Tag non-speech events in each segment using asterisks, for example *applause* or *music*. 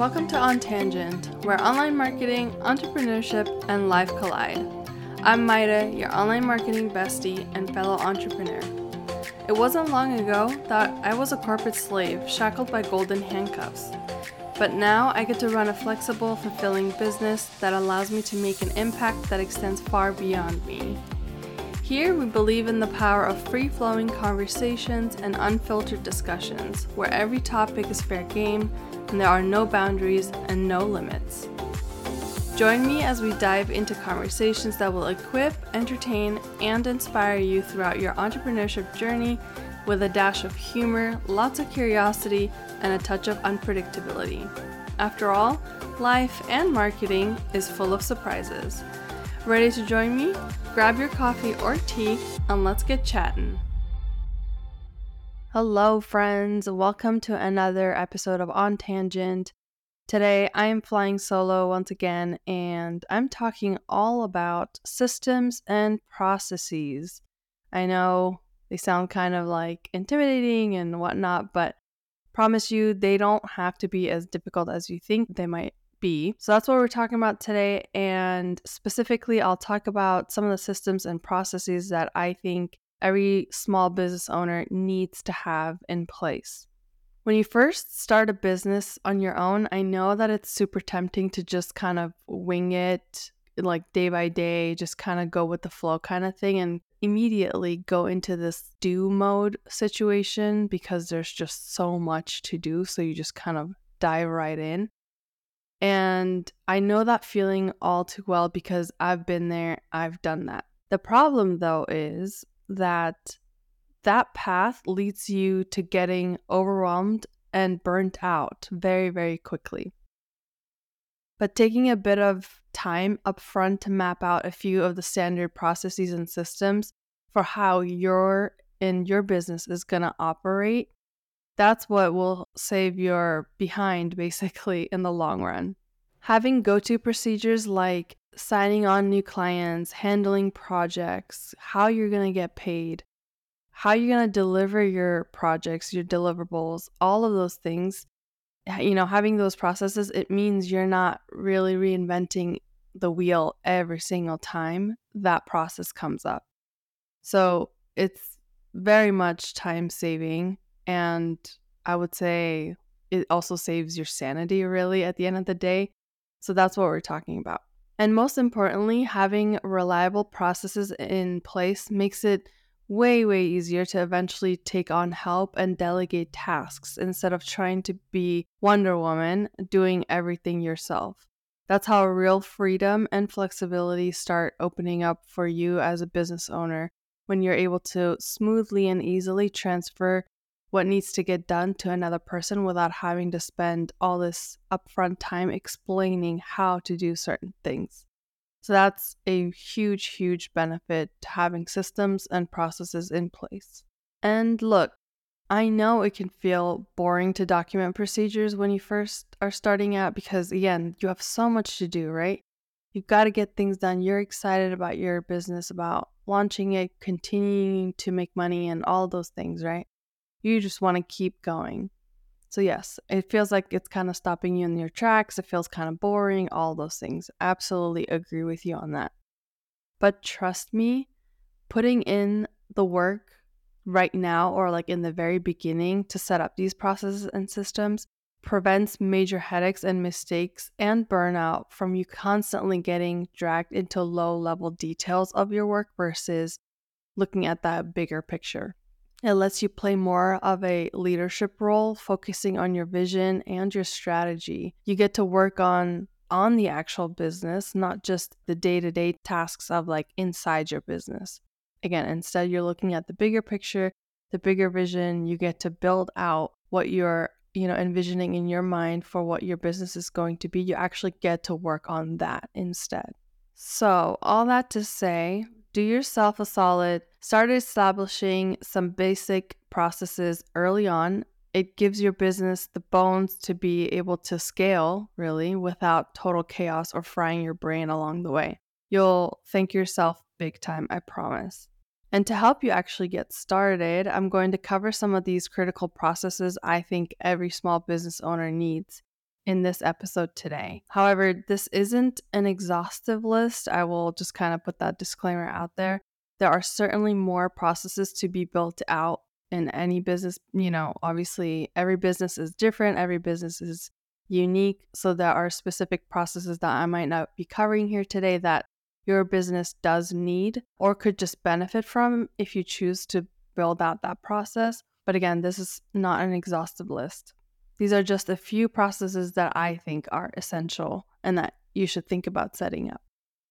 Welcome to On Tangent, where online marketing, entrepreneurship, and life collide. I'm Maida, your online marketing bestie and fellow entrepreneur. It wasn't long ago that I was a corporate slave shackled by golden handcuffs. But now I get to run a flexible, fulfilling business that allows me to make an impact that extends far beyond me. Here, we believe in the power of free flowing conversations and unfiltered discussions, where every topic is fair game and there are no boundaries and no limits. Join me as we dive into conversations that will equip, entertain, and inspire you throughout your entrepreneurship journey with a dash of humor, lots of curiosity, and a touch of unpredictability. After all, life and marketing is full of surprises. Ready to join me? Grab your coffee or tea and let's get chatting. Hello, friends. Welcome to another episode of On Tangent. Today, I am flying solo once again, and I'm talking all about systems and processes. I know they sound kind of like intimidating and whatnot, but promise you, they don't have to be as difficult as you think they might be. So that's what we're talking about today. And specifically, I'll talk about some of the systems and processes that I think every small business owner needs to have in place. When you first start a business on your own, I know that it's super tempting to just kind of wing it like day by day, just kind of go with the flow kind of thing and immediately go into this do mode situation because there's just so much to do. So you just kind of dive right in. And I know that feeling all too well because I've been there, I've done that. The problem though is that that path leads you to getting overwhelmed and burnt out very, very quickly. But taking a bit of time upfront to map out a few of the standard processes and systems for how your in your business is going to operate, that's what will save your behind basically in the long run. Having go-to procedures like signing on new clients, handling projects, how you're going to get paid, how you're going to deliver your projects, your deliverables, all of those things. You know, having those processes, it means you're not really reinventing the wheel every single time that process comes up. So it's very much time saving. And I would say it also saves your sanity, really, at the end of the day. So that's what we're talking about. And most importantly, having reliable processes in place makes it way, way easier to eventually take on help and delegate tasks instead of trying to be Wonder Woman doing everything yourself. That's how real freedom and flexibility start opening up for you as a business owner when you're able to smoothly and easily transfer what needs to get done to another person without having to spend all this upfront time explaining how to do certain things. So that's a huge, huge benefit to having systems and processes in place. And look, I know it can feel boring to document procedures when you first are starting out because, again, you have so much to do, right? You've got to get things done. You're excited about your business, about launching it, continuing to make money, and all those things, right? You just want to keep going. So, yes, it feels like it's kind of stopping you in your tracks. It feels kind of boring, all those things. Absolutely agree with you on that. But trust me, putting in the work right now or like in the very beginning to set up these processes and systems prevents major headaches and mistakes and burnout from you constantly getting dragged into low level details of your work versus looking at that bigger picture. It lets you play more of a leadership role, focusing on your vision and your strategy. You get to work on on the actual business, not just the day-to-day tasks of like inside your business. Again, instead you're looking at the bigger picture, the bigger vision, you get to build out what you're, you know, envisioning in your mind for what your business is going to be. You actually get to work on that instead. So, all that to say, do yourself a solid, start establishing some basic processes early on. It gives your business the bones to be able to scale, really, without total chaos or frying your brain along the way. You'll thank yourself big time, I promise. And to help you actually get started, I'm going to cover some of these critical processes I think every small business owner needs. In this episode today. However, this isn't an exhaustive list. I will just kind of put that disclaimer out there. There are certainly more processes to be built out in any business. You know, obviously, every business is different, every business is unique. So, there are specific processes that I might not be covering here today that your business does need or could just benefit from if you choose to build out that process. But again, this is not an exhaustive list. These are just a few processes that I think are essential and that you should think about setting up.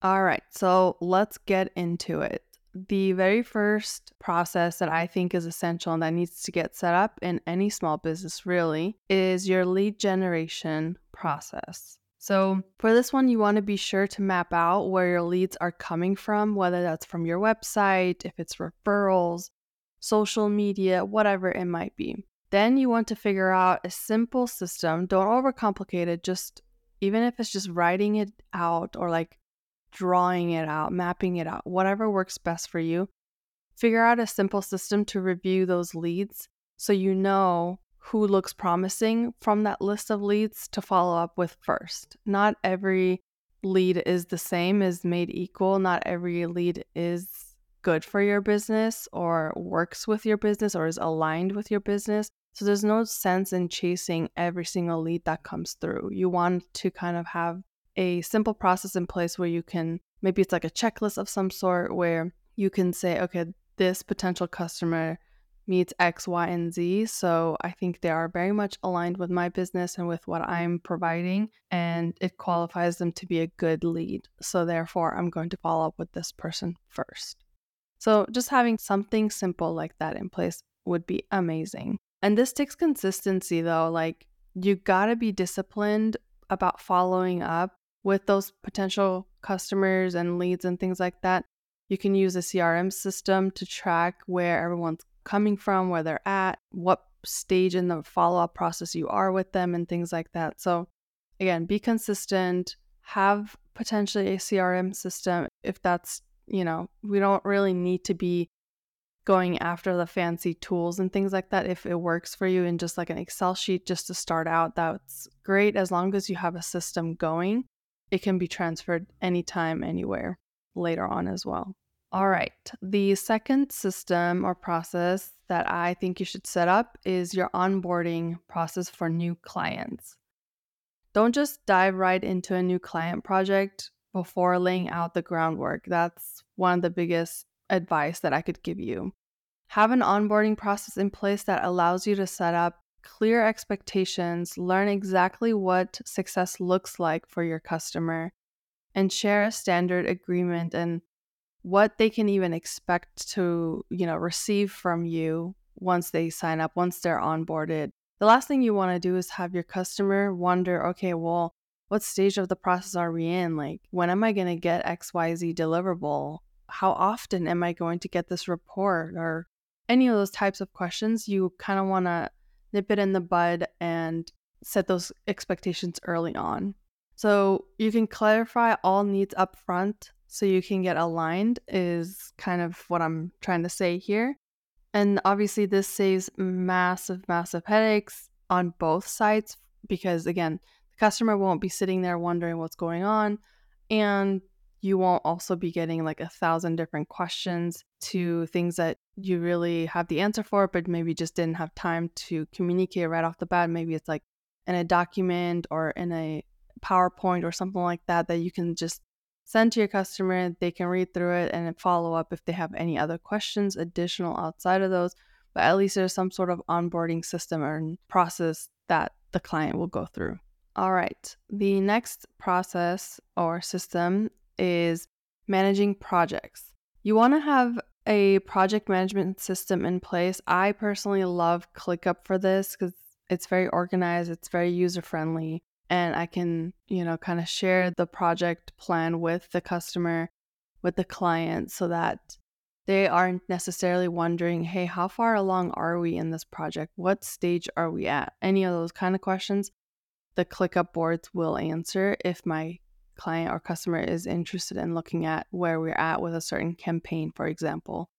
All right, so let's get into it. The very first process that I think is essential and that needs to get set up in any small business really is your lead generation process. So, for this one, you want to be sure to map out where your leads are coming from, whether that's from your website, if it's referrals, social media, whatever it might be. Then you want to figure out a simple system. Don't overcomplicate it. Just even if it's just writing it out or like drawing it out, mapping it out, whatever works best for you. Figure out a simple system to review those leads so you know who looks promising from that list of leads to follow up with first. Not every lead is the same, is made equal. Not every lead is good for your business or works with your business or is aligned with your business. So there's no sense in chasing every single lead that comes through. You want to kind of have a simple process in place where you can maybe it's like a checklist of some sort where you can say, okay, this potential customer meets X, Y, and Z. So I think they are very much aligned with my business and with what I'm providing, and it qualifies them to be a good lead. So therefore, I'm going to follow up with this person first. So just having something simple like that in place would be amazing. And this takes consistency though. Like you got to be disciplined about following up with those potential customers and leads and things like that. You can use a CRM system to track where everyone's coming from, where they're at, what stage in the follow up process you are with them, and things like that. So, again, be consistent, have potentially a CRM system if that's, you know, we don't really need to be going after the fancy tools and things like that if it works for you in just like an excel sheet just to start out that's great as long as you have a system going it can be transferred anytime anywhere later on as well. All right the second system or process that i think you should set up is your onboarding process for new clients. Don't just dive right into a new client project before laying out the groundwork that's one of the biggest advice that I could give you. Have an onboarding process in place that allows you to set up clear expectations, learn exactly what success looks like for your customer, and share a standard agreement and what they can even expect to, you know, receive from you once they sign up, once they're onboarded. The last thing you want to do is have your customer wonder, okay, well, what stage of the process are we in? Like, when am I going to get XYZ deliverable? How often am I going to get this report or any of those types of questions, you kind of want to nip it in the bud and set those expectations early on. So you can clarify all needs up front so you can get aligned, is kind of what I'm trying to say here. And obviously, this saves massive, massive headaches on both sides because, again, the customer won't be sitting there wondering what's going on. And you won't also be getting like a thousand different questions to things that you really have the answer for, but maybe just didn't have time to communicate right off the bat. Maybe it's like in a document or in a PowerPoint or something like that that you can just send to your customer. They can read through it and follow up if they have any other questions additional outside of those. But at least there's some sort of onboarding system or process that the client will go through. All right. The next process or system is managing projects. You want to have a project management system in place. I personally love ClickUp for this because it's very organized, it's very user friendly, and I can, you know, kind of share the project plan with the customer, with the client, so that they aren't necessarily wondering, hey, how far along are we in this project? What stage are we at? Any of those kind of questions, the ClickUp boards will answer if my client or customer is interested in looking at where we're at with a certain campaign, for example,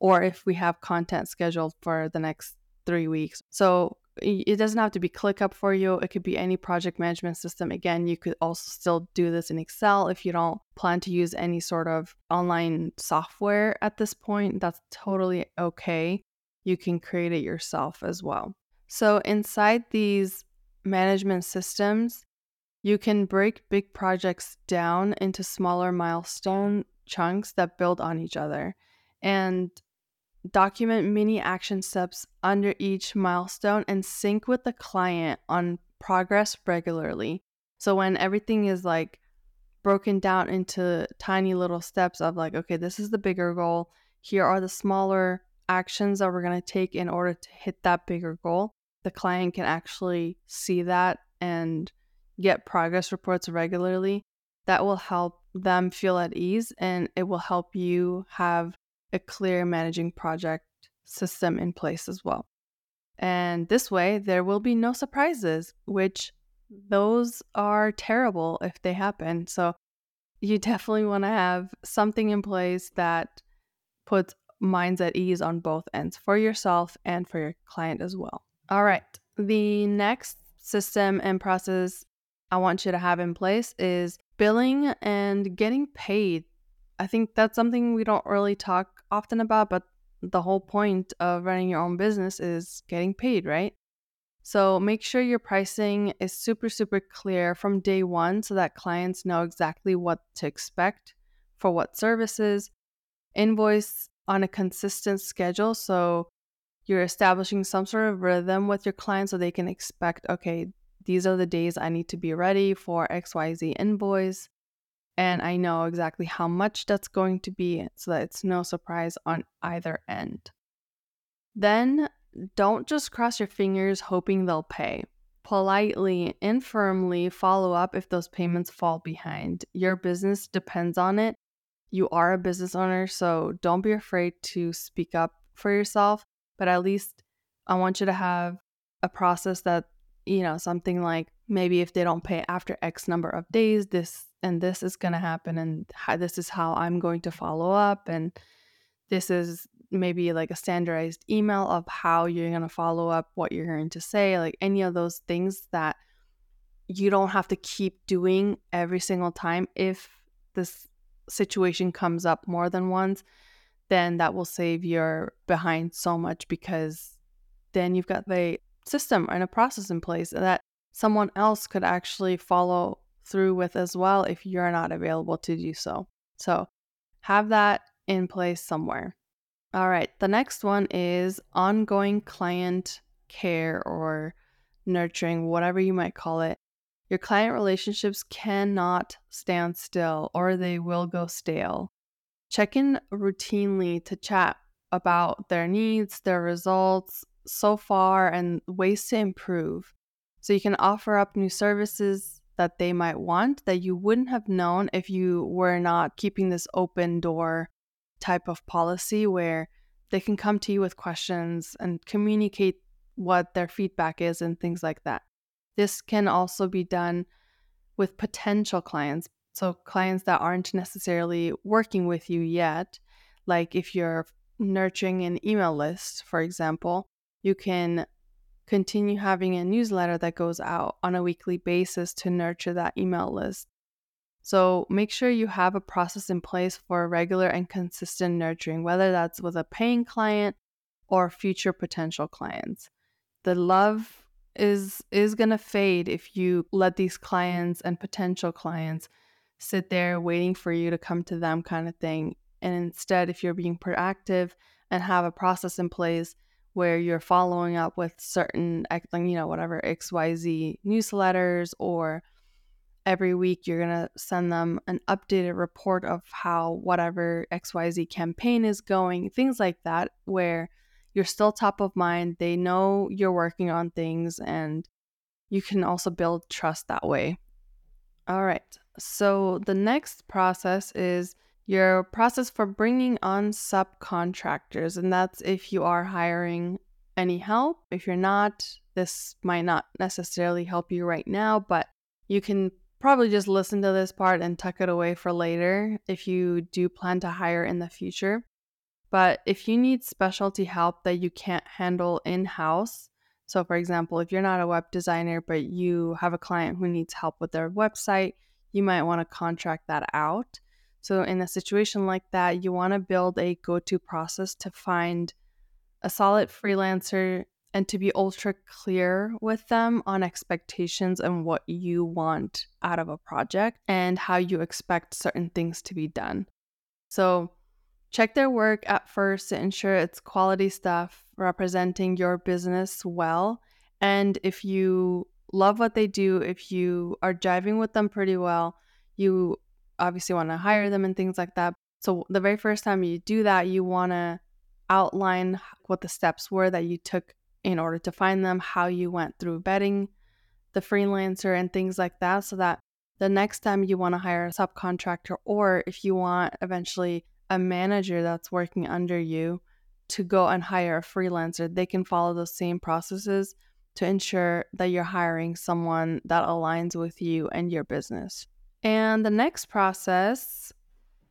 or if we have content scheduled for the next three weeks. So, it doesn't have to be ClickUp for you. It could be any project management system. Again, you could also still do this in Excel if you don't plan to use any sort of online software at this point. That's totally okay. You can create it yourself as well. So, inside these management systems, you can break big projects down into smaller milestone chunks that build on each other. And document mini action steps under each milestone and sync with the client on progress regularly. So when everything is like broken down into tiny little steps of like, okay, this is the bigger goal, here are the smaller actions that we're going to take in order to hit that bigger goal, the client can actually see that and get progress reports regularly. That will help them feel at ease and it will help you have a clear managing project system in place as well. And this way, there will be no surprises, which those are terrible if they happen. So, you definitely want to have something in place that puts minds at ease on both ends for yourself and for your client as well. All right. The next system and process I want you to have in place is billing and getting paid I think that's something we don't really talk often about, but the whole point of running your own business is getting paid, right? So make sure your pricing is super, super clear from day one so that clients know exactly what to expect for what services. Invoice on a consistent schedule. So you're establishing some sort of rhythm with your clients so they can expect, okay, these are the days I need to be ready for XYZ invoice and I know exactly how much that's going to be so that it's no surprise on either end. Then don't just cross your fingers hoping they'll pay. Politely and firmly follow up if those payments fall behind. Your business depends on it. You are a business owner, so don't be afraid to speak up for yourself, but at least I want you to have a process that, you know, something like maybe if they don't pay after X number of days, this and this is going to happen and how, this is how i'm going to follow up and this is maybe like a standardized email of how you're going to follow up what you're going to say like any of those things that you don't have to keep doing every single time. If this situation comes up more than once then that will save your behind so much because then you've got the system and a process in place that someone else could actually follow through with as well if you're not available to do so. So have that in place somewhere. All right, the next one is ongoing client care or nurturing, whatever you might call it. Your client relationships cannot stand still or they will go stale. Check in routinely to chat about their needs, their results so far, and ways to improve. So you can offer up new services that they might want that you wouldn't have known if you were not keeping this open door type of policy where they can come to you with questions and communicate what their feedback is and things like that. This can also be done with potential clients. So, clients that aren't necessarily working with you yet, like if you're nurturing an email list, for example, you can continue having a newsletter that goes out on a weekly basis to nurture that email list. So make sure you have a process in place for regular and consistent nurturing, whether that's with a paying client or future potential clients. The love is is going to fade if you let these clients and potential clients sit there waiting for you to come to them kind of thing. And instead if you're being proactive and have a process in place, where you're following up with certain, you know, whatever XYZ newsletters, or every week you're going to send them an updated report of how whatever XYZ campaign is going, things like that, where you're still top of mind. They know you're working on things, and you can also build trust that way. All right. So the next process is your process for bringing on subcontractors. And that's if you are hiring any help. If you're not, this might not necessarily help you right now, but you can probably just listen to this part and tuck it away for later if you do plan to hire in the future. But if you need specialty help that you can't handle in house, So, for example, if you're not a web designer, but you have a client who needs help with their website, you might want to contract that out. So, in a situation like that, you want to build a go to process to find a solid freelancer and to be ultra clear with them on expectations and what you want out of a project and how you expect certain things to be done. So, check their work at first to ensure it's quality stuff representing your business well. And if you love what they do, if you are jiving with them pretty well, you obviously want to hire them and things like that. So, the very first time you do that, you want to outline what the steps were that you took in order to find them, how you went through vetting the freelancer and things like that, so that the next time you want to hire a subcontractor, or if you want eventually a manager that's working under you to go and hire a freelancer, they can follow those same processes to ensure that you're hiring someone that aligns with you and your business. And the next process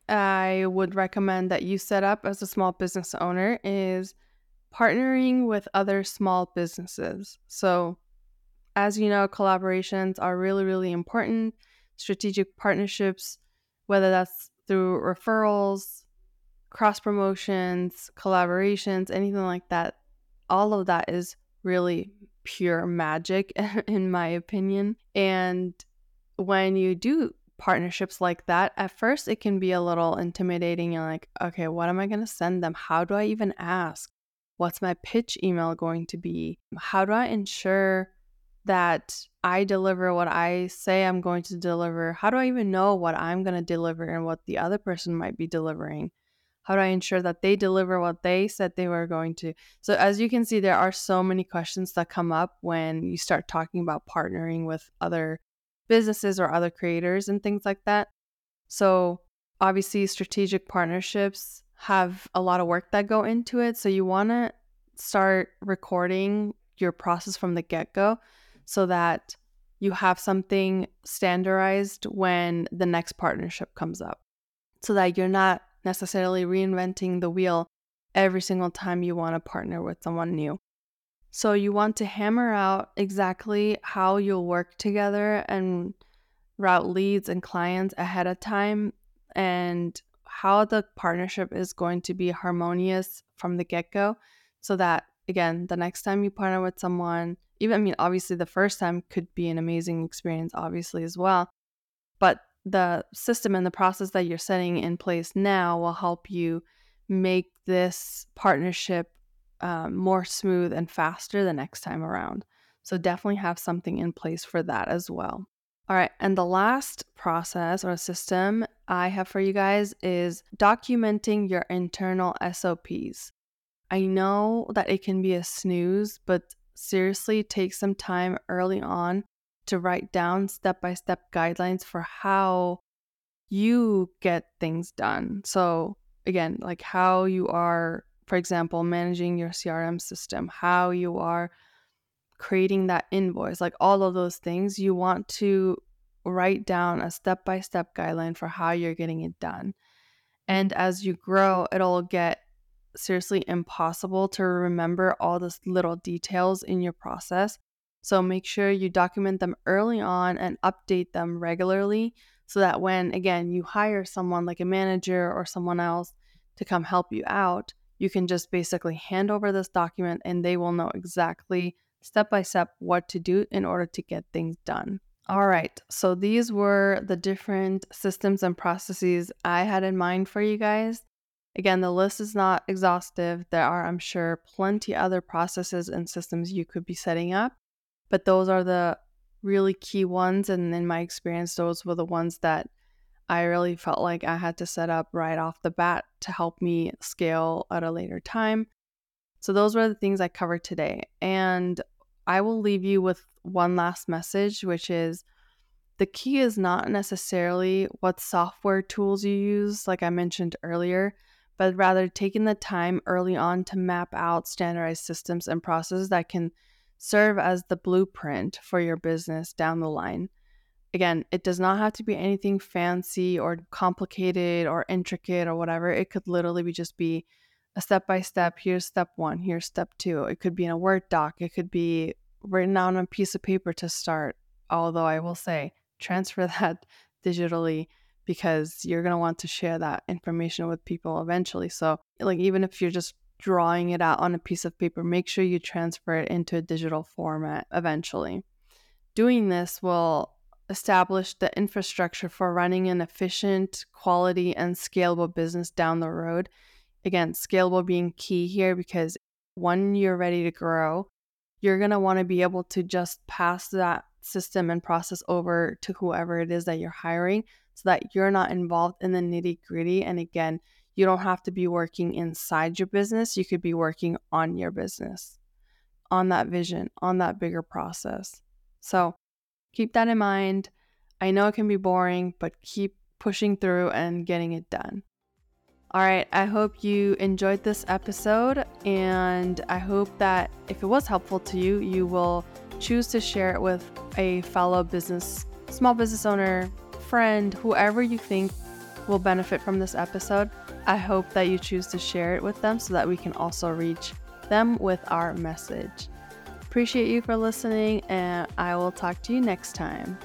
I would recommend that you set up as a small business owner is partnering with other small businesses. So, as you know, collaborations are really, really important. Strategic partnerships, whether that's through referrals, cross promotions, collaborations, anything like that, all of that is really pure magic, *laughs* in my opinion. And when you do partnerships like that, at first it can be a little intimidating. You're like, okay, what am I going to send them? How do I even ask? What's my pitch email going to be? How do I ensure that I deliver what I say I'm going to deliver? How do I even know what I'm going to deliver and what the other person might be delivering? How do I ensure that they deliver what they said they were going to? So, as you can see, there are so many questions that come up when you start talking about partnering with other businesses or other creators and things like that. So, obviously, strategic partnerships have a lot of work that go into it. So you want to start recording your process from the get go so that you have something standardized when the next partnership comes up so that you're not necessarily reinventing the wheel every single time you want to partner with someone new. So you want to hammer out exactly how you'll work together and route leads and clients ahead of time and how the partnership is going to be harmonious from the get go so that, again, the next time you partner with someone, even, I mean, obviously the first time could be an amazing experience, obviously, as well. But the system and the process that you're setting in place now will help you make this partnership um, more smooth and faster the next time around. So definitely have something in place for that as well. All right, and the last process or system I have for you guys is documenting your internal SOPs. I know that it can be a snooze, but seriously, take some time early on to write down step by step guidelines for how you get things done. So, again, like how you are, for example, managing your CRM system, how you are creating that invoice, like all of those things, you want to write down a step by step guideline for how you're getting it done. And as you grow, it'll get seriously impossible to remember all the little details in your process. So make sure you document them early on and update them regularly so that when, again, you hire someone like a manager or someone else to come help you out, you can just basically hand over this document and they will know exactly step by step what to do in order to get things done. All right, so these were the different systems and processes I had in mind for you guys. Again, the list is not exhaustive. There are, I'm sure, plenty other processes and systems you could be setting up, but those are the really key ones. And in my experience, those were the ones that I really felt like I had to set up right off the bat to help me scale at a later time. So, those were the things I covered today. And I will leave you with one last message, which is the key is not necessarily what software tools you use, like I mentioned earlier, but rather taking the time early on to map out standardized systems and processes that can serve as the blueprint for your business down the line. Again, it does not have to be anything fancy or complicated or intricate or whatever. It could literally be just be a step by step. Here's step one, here's step two. It could be in a Word doc, it could be written out on a piece of paper to start. Although I will say, transfer *laughs* that digitally because you're going to want to share that information with people eventually. So, like, even if you're just drawing it out on a piece of paper, make sure you transfer it into a digital format eventually. Doing this will establish the infrastructure for running an efficient, quality, and scalable business down the road. Again, scalable being key here because when you're ready to grow, you're going to want to be able to just pass that system and process over to whoever it is that you're hiring so that you're not involved in the nitty gritty. And again, you don't have to be working inside your business. You could be working on your business, on that vision, on that bigger process. So keep that in mind. I know it can be boring, but keep pushing through and getting it done. All right, I hope you enjoyed this episode, and I hope that if it was helpful to you, you will choose to share it with a fellow business, small business owner, friend, whoever you think will benefit from this episode. I hope that you choose to share it with them so that we can also reach them with our message. Appreciate you for listening, and I will talk to you next time.